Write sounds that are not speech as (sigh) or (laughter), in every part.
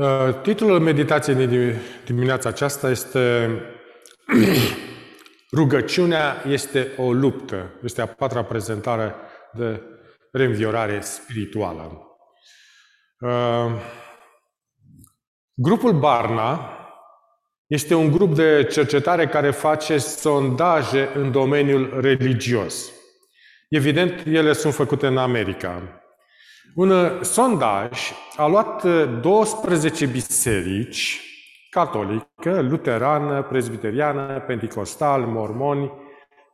Uh, titlul meditației din dimineața aceasta este (clears throat) Rugăciunea este o luptă. Este a patra prezentare de reînviorare spirituală. Uh, grupul Barna este un grup de cercetare care face sondaje în domeniul religios. Evident, ele sunt făcute în America. Un uh, sondaj a luat 12 uh, biserici, catolică, luterană, prezbiteriană, pentecostal, mormoni,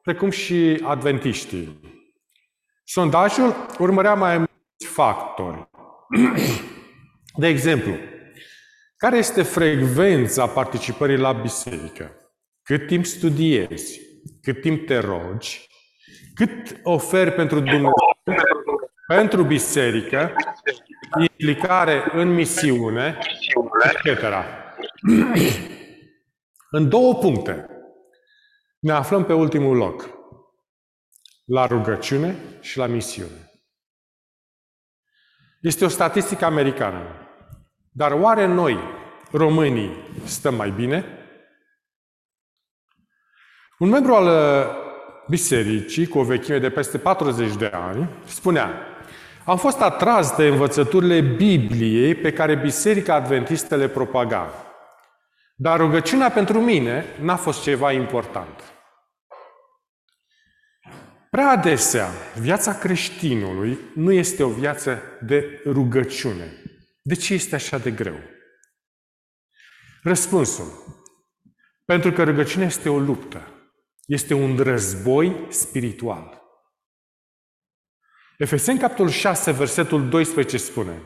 precum și adventiștii. Sondajul urmărea mai mulți factori. (clears throat) De exemplu, care este frecvența participării la biserică? Cât timp studiezi? Cât timp te rogi? Cât oferi pentru Dumnezeu pentru biserică, implicare în misiune, etc. În două puncte ne aflăm pe ultimul loc. La rugăciune și la misiune. Este o statistică americană. Dar oare noi, românii, stăm mai bine? Un membru al uh, bisericii, cu o vechime de peste 40 de ani, spunea am fost atras de învățăturile Bibliei pe care Biserica Adventistă le propaga. Dar rugăciunea pentru mine n-a fost ceva important. Prea adesea, viața creștinului nu este o viață de rugăciune. De ce este așa de greu? Răspunsul. Pentru că rugăciunea este o luptă. Este un război spiritual. Efeseni, capitolul 6, versetul 12 spune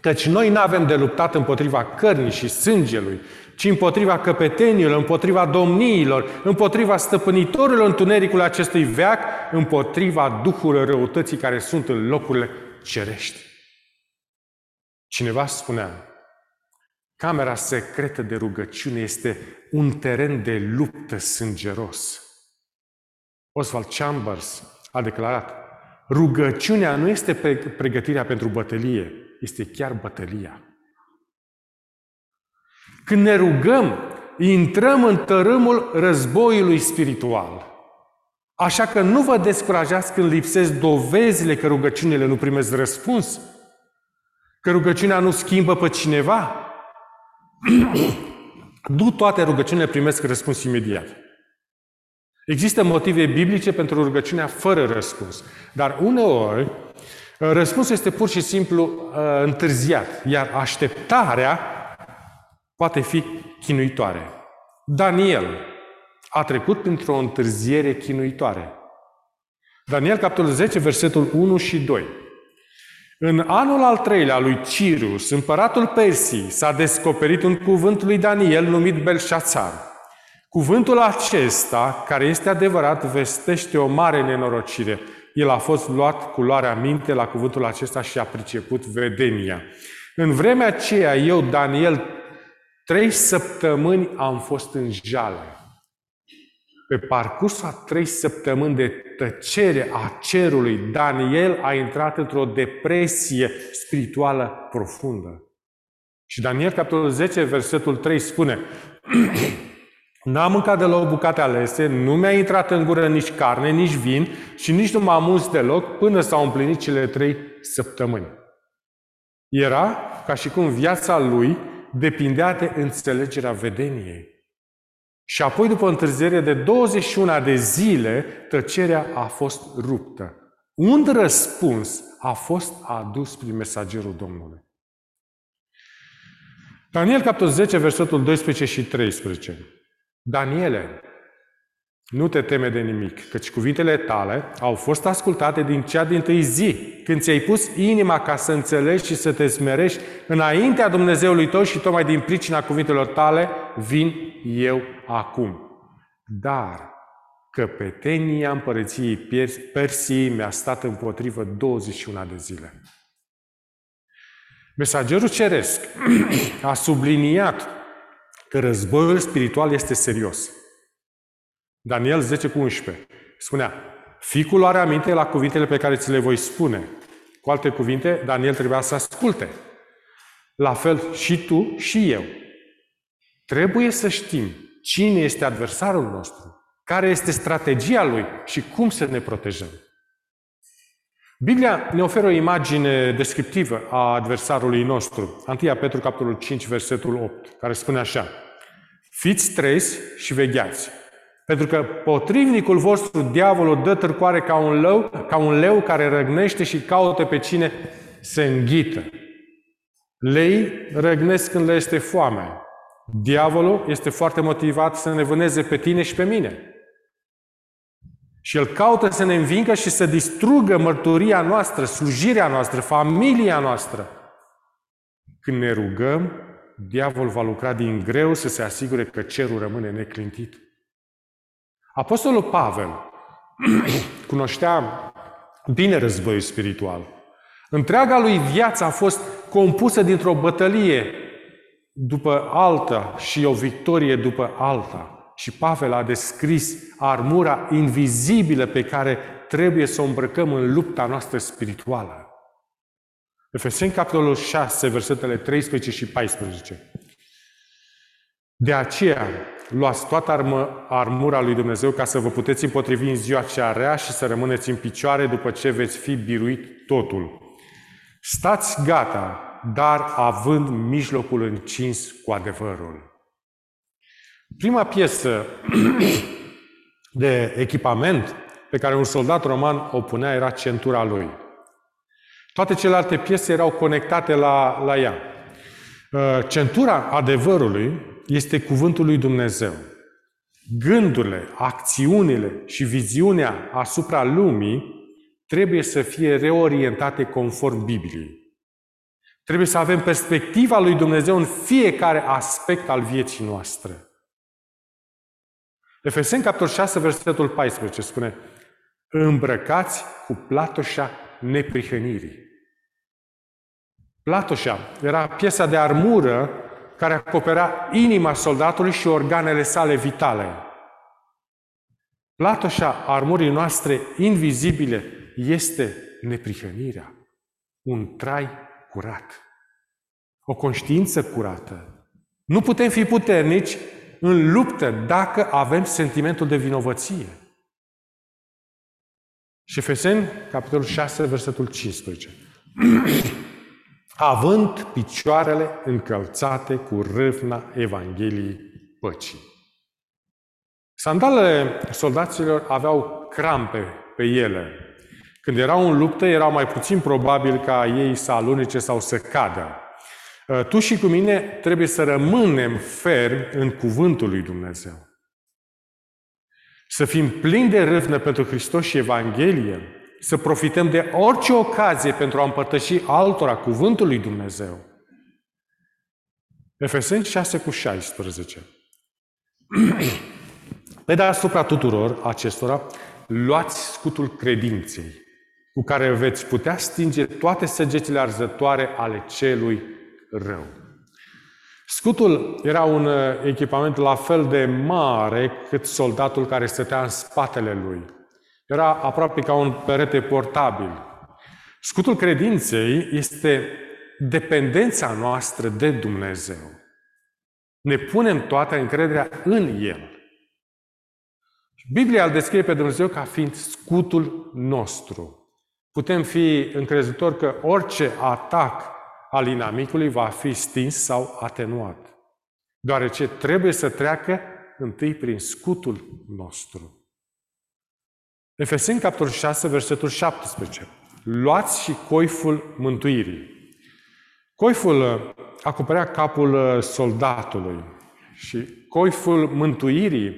Căci noi nu avem de luptat împotriva cărnii și sângelui, ci împotriva căpetenilor, împotriva domniilor, împotriva stăpânitorilor întunericului acestui veac, împotriva duhurilor răutății care sunt în locurile cerești. Cineva spunea, camera secretă de rugăciune este un teren de luptă sângeros. Oswald Chambers a declarat, rugăciunea nu este pregătirea pentru bătălie, este chiar bătălia. Când ne rugăm, intrăm în tărâmul războiului spiritual. Așa că nu vă descurajați când lipsesc dovezile că rugăciunile nu primesc răspuns, că rugăciunea nu schimbă pe cineva. (clears throat) nu toate rugăciunile primesc răspuns imediat. Există motive biblice pentru rugăciunea fără răspuns. Dar uneori, răspunsul este pur și simplu uh, întârziat, iar așteptarea poate fi chinuitoare. Daniel a trecut printr-o întârziere chinuitoare. Daniel, capitolul 10, versetul 1 și 2. În anul al treilea lui Cirus, împăratul Persii, s-a descoperit un cuvânt lui Daniel numit Belșațar – Cuvântul acesta, care este adevărat, vestește o mare nenorocire. El a fost luat cu luarea minte la cuvântul acesta și a priceput vedenia. În vremea aceea, eu, Daniel, trei săptămâni am fost în jale. Pe parcursul a trei săptămâni de tăcere a cerului, Daniel a intrat într-o depresie spirituală profundă. Și Daniel, capitolul 10, versetul 3 spune (clears throat) N-am mâncat de la o bucate alese, nu mi-a intrat în gură nici carne, nici vin și nici nu m-am mus deloc până s-au împlinit cele trei săptămâni. Era ca și cum viața lui depindea de înțelegerea vedeniei. Și apoi, după întârziere de 21 de zile, tăcerea a fost ruptă. Un răspuns a fost adus prin mesagerul Domnului. Daniel, capitolul 10, versetul 12 și 13. Daniele, nu te teme de nimic, căci cuvintele tale au fost ascultate din cea din tâi zi, când ți-ai pus inima ca să înțelegi și să te smerești înaintea Dumnezeului tău și tocmai din pricina cuvintelor tale vin eu acum. Dar căpetenia împărăției Persiei mi-a stat împotrivă 21 de zile. Mesagerul ceresc (clears throat) a subliniat că războiul spiritual este serios. Daniel 10 cu 11 spunea, Ficul are aminte la cuvintele pe care ți le voi spune. Cu alte cuvinte, Daniel trebuia să asculte. La fel și tu și eu. Trebuie să știm cine este adversarul nostru, care este strategia lui și cum să ne protejăm. Biblia ne oferă o imagine descriptivă a adversarului nostru. 1 Petru, capitolul 5, versetul 8, care spune așa. Fiți trezi și vegheați, pentru că potrivnicul vostru, diavolul, dă târcoare ca un, leu, ca un leu care răgnește și caută pe cine se înghită. Lei răgnesc când le este foame. Diavolul este foarte motivat să ne vâneze pe tine și pe mine. Și El caută să ne învingă și să distrugă mărturia noastră, slujirea noastră, familia noastră. Când ne rugăm, diavol va lucra din greu să se asigure că cerul rămâne neclintit. Apostolul Pavel (clears throat) cunoștea bine războiul spiritual. Întreaga lui viață a fost compusă dintr-o bătălie după alta și o victorie după alta. Și Pavel a descris armura invizibilă pe care trebuie să o îmbrăcăm în lupta noastră spirituală. Efeseni, capitolul 6, versetele 13 și 14. De aceea, luați toată armă, armura lui Dumnezeu ca să vă puteți împotrivi în ziua cea rea și să rămâneți în picioare după ce veți fi biruit totul. Stați gata, dar având mijlocul încins cu adevărul. Prima piesă (clears throat) de echipament pe care un soldat roman o punea era centura lui. Toate celelalte piese erau conectate la, la ea. Uh, centura adevărului este cuvântul lui Dumnezeu. Gândurile, acțiunile și viziunea asupra lumii trebuie să fie reorientate conform Bibliei. Trebuie să avem perspectiva lui Dumnezeu în fiecare aspect al vieții noastre. Efeseni, capitolul 6, versetul 14 spune Îmbrăcați cu platoșa neprihănirii. Platoșa era piesa de armură care acoperea inima soldatului și organele sale vitale. Platoșa armurii noastre invizibile este neprihănirea, un trai curat, o conștiință curată. Nu putem fi puternici în luptă dacă avem sentimentul de vinovăție. Și Efeseni, capitolul 6, versetul 15. (clears throat) Având picioarele încălțate cu râvna Evangheliei păcii. Sandalele soldaților aveau crampe pe ele. Când erau în luptă, erau mai puțin probabil ca ei să alunece sau să cadă. Uh, tu și cu mine trebuie să rămânem fermi în cuvântul lui Dumnezeu. Să fim plini de râvnă pentru Hristos și Evanghelie, să profităm de orice ocazie pentru a împărtăși altora cuvântul lui Dumnezeu. Efeseni 6 cu 16. (clears throat) Pe deasupra tuturor acestora, luați scutul credinței, cu care veți putea stinge toate săgețile arzătoare ale celui rău. Scutul era un uh, echipament la fel de mare cât soldatul care stătea în spatele lui. Era aproape ca un perete portabil. Scutul credinței este dependența noastră de Dumnezeu. Ne punem toată încrederea în El. Biblia îl descrie pe Dumnezeu ca fiind scutul nostru. Putem fi încrezători că orice atac al inamicului va fi stins sau atenuat, deoarece trebuie să treacă întâi prin scutul nostru. Efeseni, capitolul 6, versetul 17. Luați și coiful mântuirii. Coiful uh, acoperea capul uh, soldatului și coiful mântuirii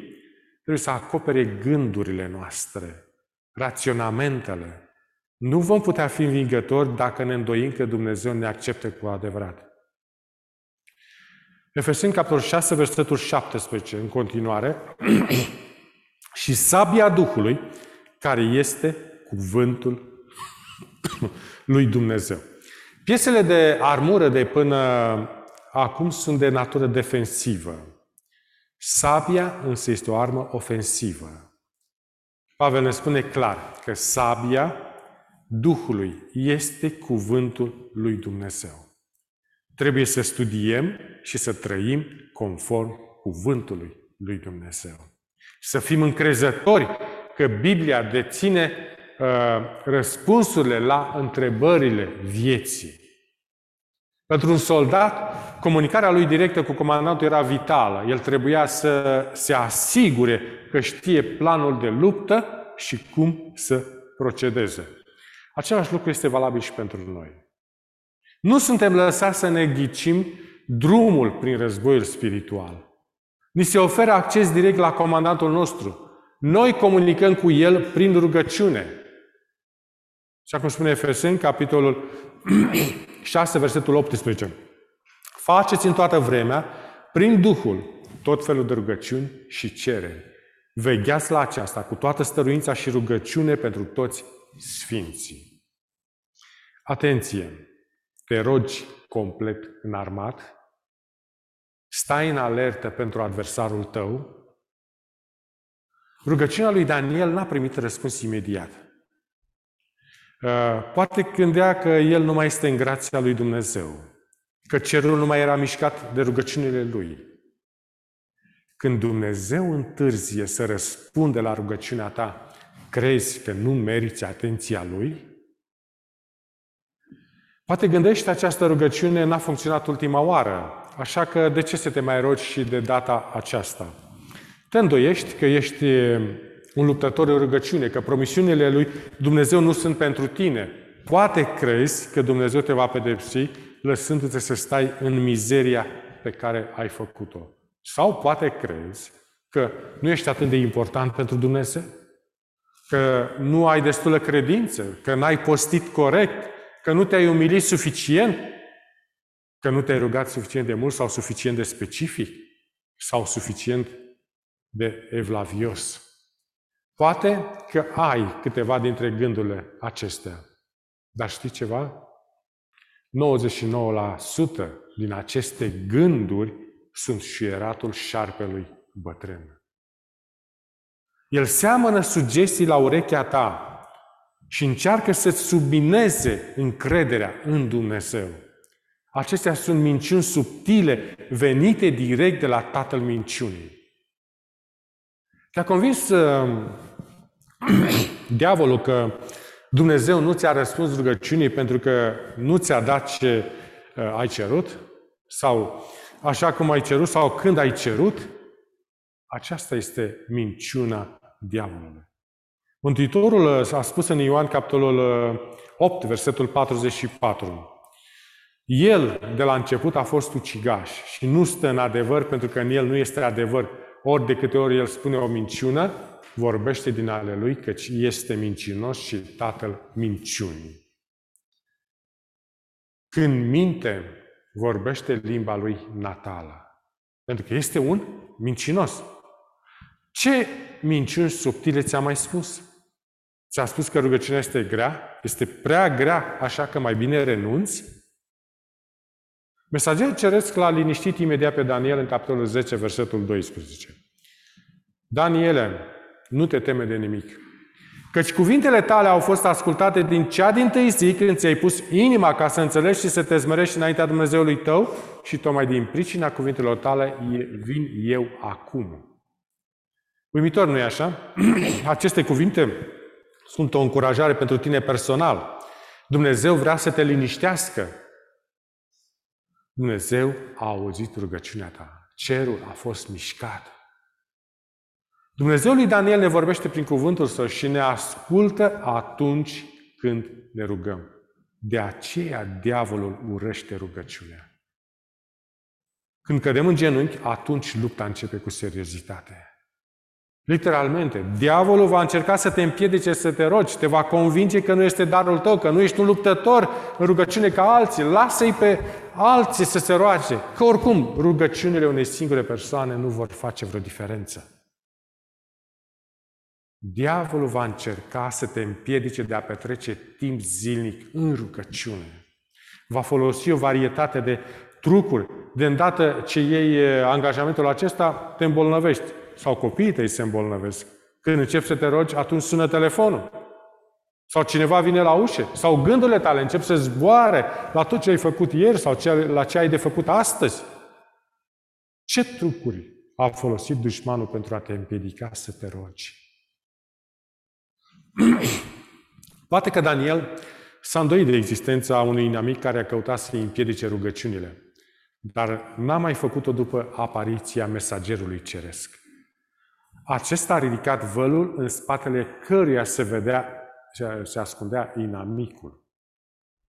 trebuie să acopere gândurile noastre, raționamentele, nu vom putea fi învingători dacă ne îndoim că Dumnezeu ne acceptă cu adevărat. Efeseni, capitolul 6, versetul 17, în continuare. (clears throat) și sabia Duhului, care este cuvântul (clears throat) lui Dumnezeu. Piesele de armură de până acum sunt de natură defensivă. Sabia însă este o armă ofensivă. Pavel ne spune clar că sabia Duhului este cuvântul lui Dumnezeu. Trebuie să studiem și să trăim conform cuvântului lui Dumnezeu. Să fim încrezători că Biblia deține uh, răspunsurile la întrebările vieții. Pentru un soldat, comunicarea lui directă cu comandantul era vitală. El trebuia să se asigure că știe planul de luptă și cum să procedeze. Același lucru este valabil și pentru noi. Nu suntem lăsați să ne ghicim drumul prin războiul spiritual. Ni se oferă acces direct la comandantul nostru. Noi comunicăm cu el prin rugăciune. Și acum spune Efeseni, capitolul (clears throat) 6, versetul 18. Faceți în toată vremea, prin Duhul, tot felul de rugăciuni și cereri. Vegheați la aceasta cu toată stăruința și rugăciune pentru toți sfinții. Atenție! Te rogi complet înarmat? Stai în alertă pentru adversarul tău? Rugăciunea lui Daniel n-a primit răspuns imediat. Uh, poate gândea că el nu mai este în grația lui Dumnezeu, că cerul nu mai era mișcat de rugăciunile lui. Când Dumnezeu întârzie să răspunde la rugăciunea ta, crezi că nu meriți atenția lui? Poate gândești această rugăciune n-a funcționat ultima oară, așa că de ce să te mai rogi și de data aceasta? Te îndoiești că ești un luptător în rugăciune, că promisiunile lui Dumnezeu nu sunt pentru tine. Poate crezi că Dumnezeu te va pedepsi lăsându-te să stai în mizeria pe care ai făcut-o. Sau poate crezi că nu ești atât de important pentru Dumnezeu, că nu ai destulă credință, că n-ai postit corect, că nu te-ai umilit suficient, că nu te-ai rugat suficient de mult sau suficient de specific sau suficient de evlavios. Poate că ai câteva dintre gândurile acestea. Dar știi ceva? 99% din aceste gânduri sunt șuieratul șarpelui bătrân. El seamănă sugestii la urechea ta și încearcă să-ți submineze încrederea în Dumnezeu. Acestea sunt minciuni subtile venite direct de la tatăl minciunii. Te-a convins uh, (clears throat) diavolul că Dumnezeu nu ți-a răspuns rugăciunii pentru că nu ți-a dat ce uh, ai cerut? Sau așa cum ai cerut sau când ai cerut? Aceasta este minciuna diavolului. Mântuitorul uh, a spus în Ioan capitolul 8, uh, versetul 44. El, de la început, a fost ucigaș și nu stă în adevăr pentru că în el nu este adevăr. Ori de câte ori el spune o minciună, vorbește din ale lui, căci este mincinos și tatăl minciunii. Când minte, vorbește limba lui natală. Pentru că este un mincinos. Ce minciuni subtile ți-a mai spus? Ți-a spus că rugăciunea este grea? Este prea grea, așa că mai bine renunți? Mesagerul Ceresc l-a liniștit imediat pe Daniel în capitolul 10, versetul 12. Daniele, nu te teme de nimic. Căci cuvintele tale au fost ascultate din cea din tâi zi când ți-ai pus inima ca să înțelegi și să te zmerești înaintea Dumnezeului tău și tocmai din pricina cuvintelor tale vin eu acum. Uimitor, nu-i așa? (clears throat) Aceste cuvinte sunt o încurajare pentru tine personal. Dumnezeu vrea să te liniștească. Dumnezeu a auzit rugăciunea ta. Cerul a fost mișcat. Dumnezeul lui Daniel ne vorbește prin cuvântul său și ne ascultă atunci când ne rugăm. De aceea diavolul urăște rugăciunea. Când cădem în genunchi, atunci lupta începe cu seriozitate. Literalmente. Diavolul va încerca să te împiedice să te rogi, te va convinge că nu este darul tău, că nu ești un luptător în rugăciune ca alții. Lasă-i pe alții să se roage. Că oricum, rugăciunile unei singure persoane nu vor face vreo diferență. Diavolul va încerca să te împiedice de a petrece timp zilnic în rugăciune. Va folosi o varietate de trucuri. De îndată ce iei angajamentul acesta, te îmbolnăvești sau copiii tăi se îmbolnăvesc. Când începi să te rogi, atunci sună telefonul. Sau cineva vine la ușă. Sau gândurile tale încep să zboare la tot ce ai făcut ieri sau la ce ai de făcut astăzi. Ce trucuri a folosit dușmanul pentru a te împiedica să te rogi? (clears throat) Poate că Daniel s-a îndoit de existența unui inamic care a căutat să-i împiedice rugăciunile, dar n-a mai făcut-o după apariția mesagerului ceresc. Acesta a ridicat vălul în spatele căruia se vedea se ascundea inamicul.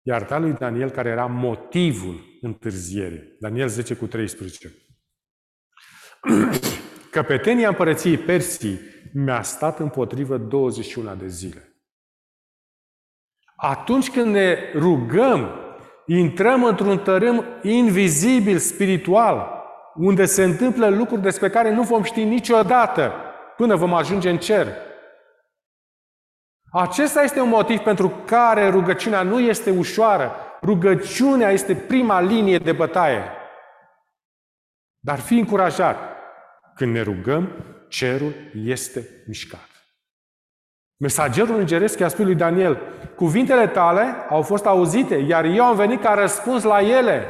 Iar ta lui Daniel, care era motivul întârzierii. Daniel 10 cu 13. (clears throat) Căpetenia împărăției Persii mi-a stat împotrivă 21 de zile. Atunci când ne rugăm, intrăm într-un tărâm invizibil, spiritual, unde se întâmplă lucruri despre care nu vom ști niciodată până vom ajunge în cer. Acesta este un motiv pentru care rugăciunea nu este ușoară. Rugăciunea este prima linie de bătaie. Dar fi încurajat. Când ne rugăm, cerul este mișcat. Mesagerul îngeresc i-a spus lui Daniel, cuvintele tale au fost auzite, iar eu am venit ca răspuns la ele.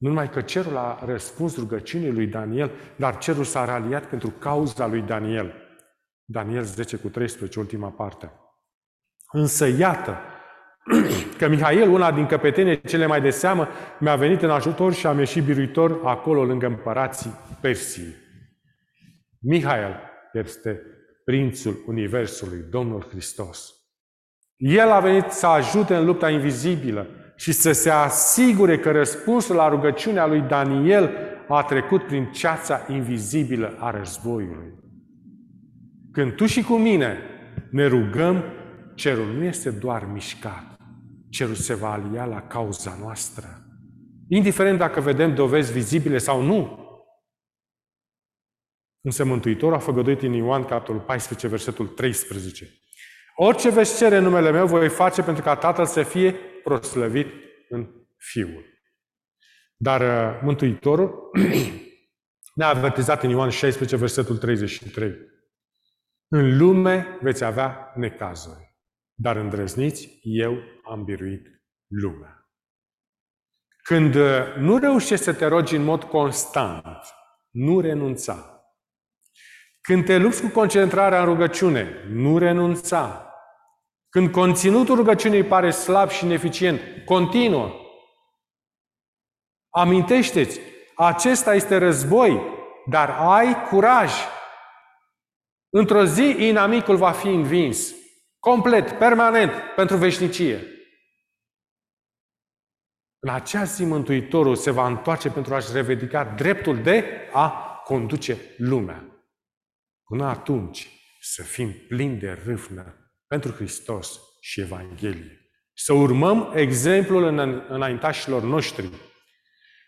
Nu numai că cerul a răspuns rugăciunii lui Daniel, dar cerul s-a raliat pentru cauza lui Daniel. Daniel 10 cu 13, ultima parte. Însă iată (clears throat) că Mihail, una din căpetene cele mai de seamă, mi-a venit în ajutor și am ieșit biruitor acolo lângă împărații Persiei. Mihail este prințul Universului, Domnul Hristos. El a venit să ajute în lupta invizibilă și să se asigure că răspunsul la rugăciunea lui Daniel a trecut prin ceața invizibilă a războiului. Când tu și cu mine ne rugăm, cerul nu este doar mișcat. Cerul se va alia la cauza noastră. Indiferent dacă vedem dovezi vizibile sau nu. Însă Mântuitorul a făgăduit în Ioan, capitolul 14, versetul 13. Orice veți cere în numele meu, voi face pentru ca Tatăl să fie proslăvit în Fiul. Dar uh, Mântuitorul (clears throat) ne-a avertizat în Ioan 16, versetul 33. În lume veți avea necazuri, dar îndrăzniți, eu am biruit lumea. Când uh, nu reușești să te rogi în mod constant, nu renunța. Când te lupți cu concentrarea în rugăciune, nu renunța. Când conținutul rugăciunii pare slab și ineficient, continuă. Amintește-ți, acesta este război, dar ai curaj. Într-o zi, inamicul va fi învins. Complet, permanent, pentru veșnicie. În acea zi, Mântuitorul se va întoarce pentru a-și revedica dreptul de a conduce lumea. Până atunci, să fim plini de râvnă pentru Hristos și Evanghelie. Să urmăm exemplul în înaintașilor noștri.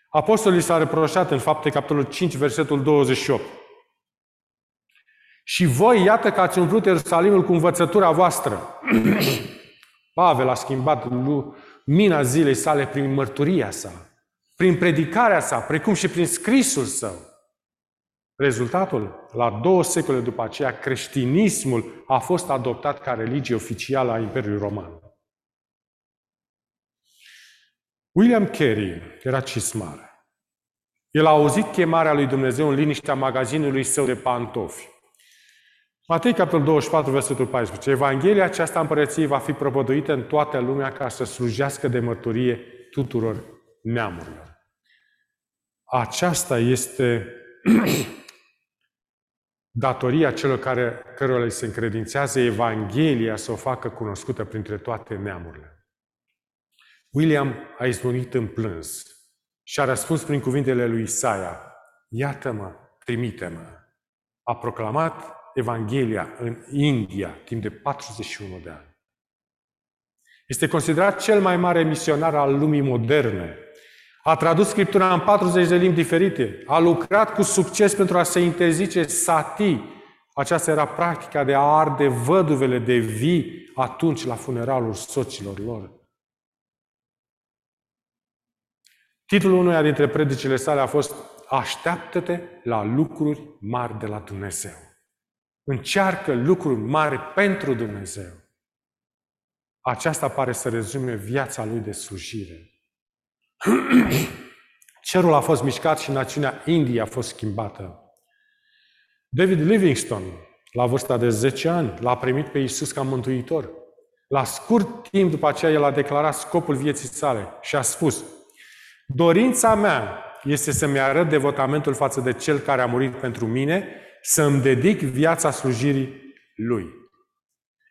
Apostolii s-a reproșat în fapte capitolul 5, versetul 28. Și voi, iată că ați umplut Ierusalimul cu învățătura voastră. (clears throat) Pavel a schimbat mina zilei sale prin mărturia sa, prin predicarea sa, precum și prin scrisul său. Rezultatul, la două secole după aceea, creștinismul a fost adoptat ca religie oficială a Imperiului Roman. William Carey era cismar. El a auzit chemarea lui Dumnezeu în liniștea magazinului său de pantofi. Matei, capitolul 24, versetul 14. Evanghelia aceasta împărăției va fi propăduită în toată lumea ca să slujească de mărturie tuturor neamurilor. Aceasta este (clears throat) datoria celor care, cărora le se încredințează Evanghelia să o facă cunoscută printre toate neamurile. William a izbunit în plâns și a răspuns prin cuvintele lui Isaia, Iată-mă, trimite-mă. A proclamat Evanghelia în India timp de 41 de ani. Este considerat cel mai mare misionar al lumii moderne. A tradus Scriptura în 40 de limbi diferite. A lucrat cu succes pentru a se interzice sati. Aceasta era practica de a arde văduvele de vii atunci la funeralul soților lor. Titlul unuia dintre predicile sale a fost Așteaptă-te la lucruri mari de la Dumnezeu. încearcă lucruri mari pentru Dumnezeu. Aceasta pare să rezume viața lui de slujire. (coughs) Cerul a fost mișcat și națiunea Indiei a fost schimbată. David Livingstone, la vârsta de 10 ani, l-a primit pe Isus ca mântuitor. La scurt timp după aceea, el a declarat scopul vieții sale și a spus Dorința mea este să-mi arăt devotamentul față de Cel care a murit pentru mine, să îmi dedic viața slujirii Lui.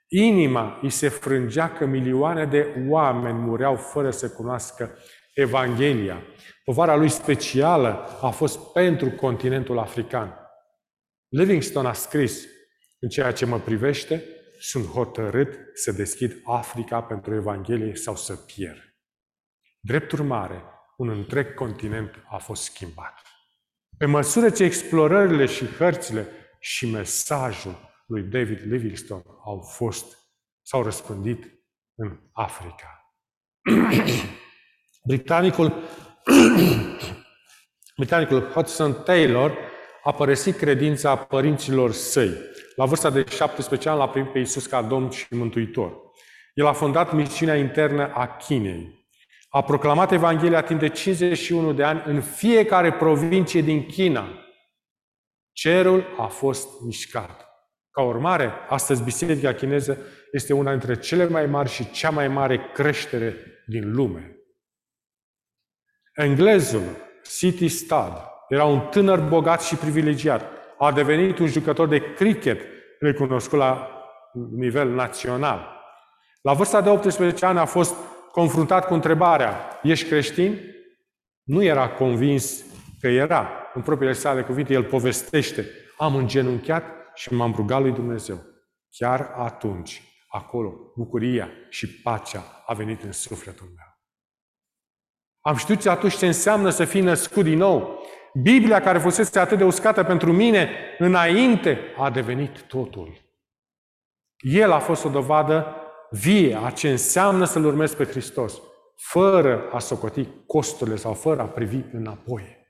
Inima îi se frângea că milioane de oameni mureau fără să cunoască Evanghelia. Povara lui specială a fost pentru continentul african. Livingstone a scris, în ceea ce mă privește, sunt hotărât să deschid Africa pentru Evanghelie sau să pierd. Drept urmare, un întreg continent a fost schimbat. Pe măsură ce explorările și hărțile și mesajul lui David Livingstone au fost, s-au răspândit în Africa. (clears throat) Britanicul, (clears throat) Britanicul Hudson Taylor a părăsit credința părinților săi. La vârsta de 17 ani l-a primit pe Iisus ca Domn și Mântuitor. El a fondat misiunea internă a Chinei. A proclamat Evanghelia timp de 51 de ani în fiecare provincie din China. Cerul a fost mișcat. Ca urmare, astăzi Biserica chineză este una dintre cele mai mari și cea mai mare creștere din lume. Englezul City Stud era un tânăr bogat și privilegiat. A devenit un jucător de cricket recunoscut la nivel național. La vârsta de 18 ani a fost confruntat cu întrebarea, ești creștin? Nu era convins că era. În propriile sale cuvinte, el povestește, am îngenunchiat și m-am rugat lui Dumnezeu. Chiar atunci, acolo, bucuria și pacea a venit în sufletul meu. Am știut atunci ce înseamnă să fii născut din nou. Biblia, care fusese atât de uscată pentru mine, înainte a devenit totul. El a fost o dovadă vie a ce înseamnă să-L urmezi pe Hristos, fără a socoti costurile sau fără a privi înapoi.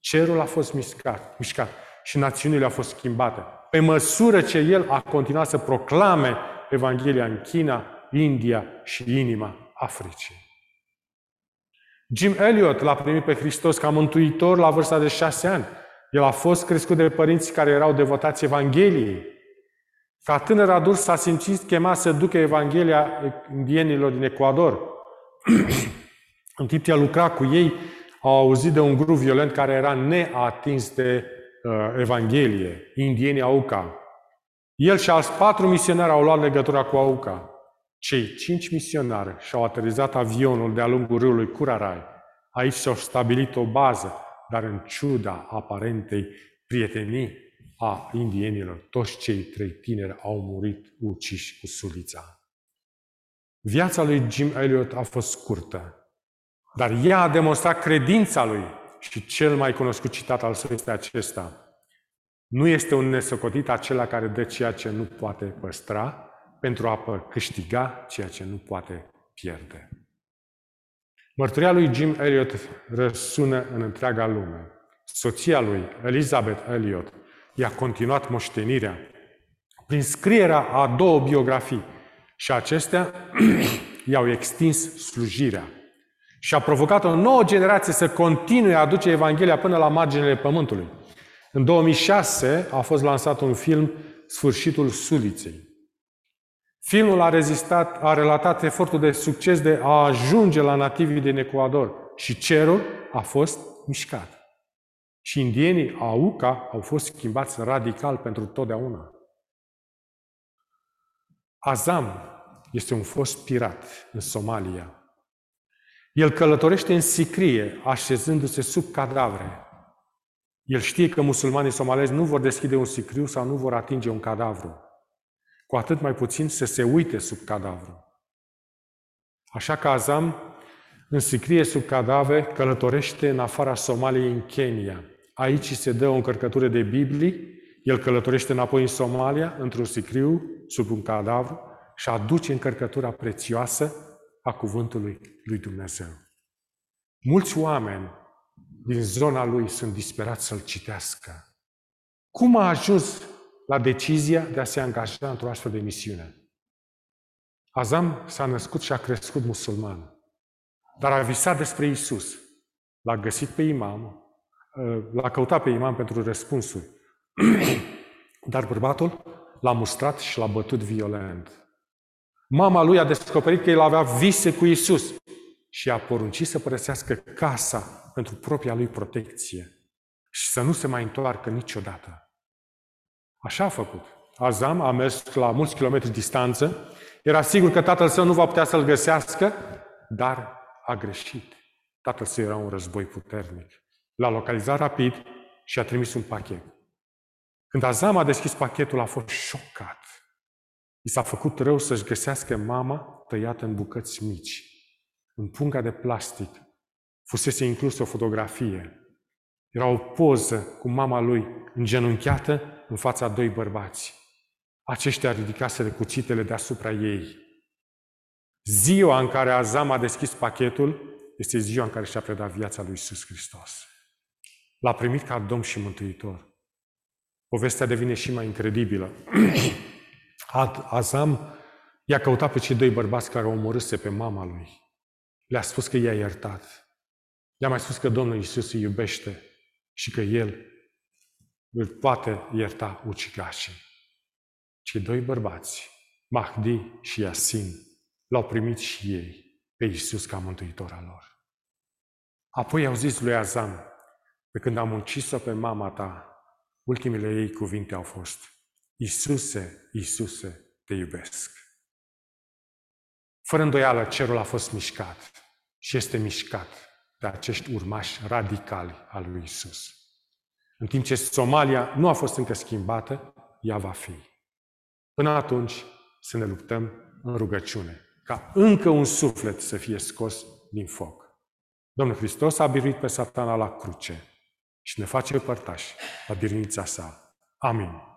Cerul a fost mișcat, mișcat și națiunile au fost schimbate. Pe măsură ce el a continuat să proclame Evanghelia în China, India și inima Africii. Jim Elliot l-a primit pe Hristos ca mântuitor la vârsta de șase ani. El a fost crescut de părinți care erau devotați Evangheliei. Ca tânăr adult s-a simțit chemat să ducă Evanghelia indienilor din Ecuador. (clears throat) în timp ce a lucrat cu ei, au auzit de un grup violent care era neatins de uh, Evanghelie, indienii Auca. El și alți patru misionari au luat legătura cu Auca. Cei cinci misionari și-au aterizat avionul de-a lungul râului Curarai. Aici s-au stabilit o bază, dar în ciuda aparentei prietenii a indienilor, toți cei trei tineri au murit uciși cu sulița. Viața lui Jim Elliot a fost scurtă, dar ea a demonstrat credința lui și cel mai cunoscut citat al său este acesta. Nu este un nesocotit acela care dă ceea ce nu poate păstra pentru a câștiga ceea ce nu poate pierde. Mărturia lui Jim Elliot răsună în întreaga lume. Soția lui, Elizabeth Elliot, i-a continuat moștenirea prin scrierea a două biografii și acestea (clears throat) i-au extins slujirea și a provocat o nouă generație să continue a aduce Evanghelia până la marginile pământului. În 2006 a fost lansat un film, Sfârșitul Suliței. Filmul a, rezistat, a relatat efortul de succes de a ajunge la nativii din Ecuador și cerul a fost mișcat. Și indienii Auca au fost schimbați radical pentru totdeauna. Azam este un fost pirat în Somalia. El călătorește în sicrie, așezându-se sub cadavre. El știe că musulmanii somalezi nu vor deschide un sicriu sau nu vor atinge un cadavru. Cu atât mai puțin să se uite sub cadavru. Așa că Azam, în sicrie sub cadavre, călătorește în afara Somaliei, în Kenya. Aici se dă o încărcătură de Biblii, el călătorește înapoi în Somalia, într-un sicriu, sub un cadavru, și aduce încărcătura prețioasă a cuvântului lui Dumnezeu. Mulți oameni din zona lui sunt disperați să-l citească. Cum a ajuns la decizia de a se angaja într-o astfel de misiune. Azam s-a născut și a crescut musulman, dar a visat despre Isus. L-a găsit pe imam, l-a căutat pe imam pentru răspunsuri. (clears throat) Dar bărbatul l-a mustrat și l-a bătut violent. Mama lui a descoperit că el avea vise cu Isus și a poruncit să părăsească casa pentru propria lui protecție și să nu se mai întoarcă niciodată. Așa a făcut. Azam a mers la mulți kilometri distanță, era sigur că tatăl său nu va putea să-l găsească, dar a greșit. Tatăl său era un război puternic. L-a localizat rapid și a trimis un pachet. Când Azam a deschis pachetul, a fost șocat. I s-a făcut rău să-și găsească mama tăiată în bucăți mici. În punga de plastic fusese inclusă o fotografie. Era o poză cu mama lui îngenunchiată în fața doi bărbați. Aceștia ridicaseră cuțitele deasupra ei. Ziua în care Azam a deschis pachetul este ziua în care și-a predat viața lui Isus Hristos. L-a primit ca Domn și Mântuitor. Povestea devine și mai incredibilă. (clears throat) Azam i-a căutat pe cei doi bărbați care au omorâse pe mama lui. Le-a spus că i-a iertat. Le-a mai spus că Domnul Isus îi iubește și că El îl poate ierta ucigașii. Cei doi bărbați, Mahdi și Yasin, l-au primit și ei pe Isus ca mântuitor al lor. Apoi au zis lui Azam, pe când am ucis-o pe mama ta, ultimele ei cuvinte au fost, Isuse, Isuse, te iubesc. Fără îndoială, cerul a fost mișcat și este mișcat de acești urmași radicali al lui Isus. În timp ce Somalia nu a fost încă schimbată, ea va fi. Până atunci, să ne luptăm în rugăciune, ca încă un suflet să fie scos din foc. Domnul Hristos a biruit pe satana la cruce și ne face părtași la birnița sa. Amin.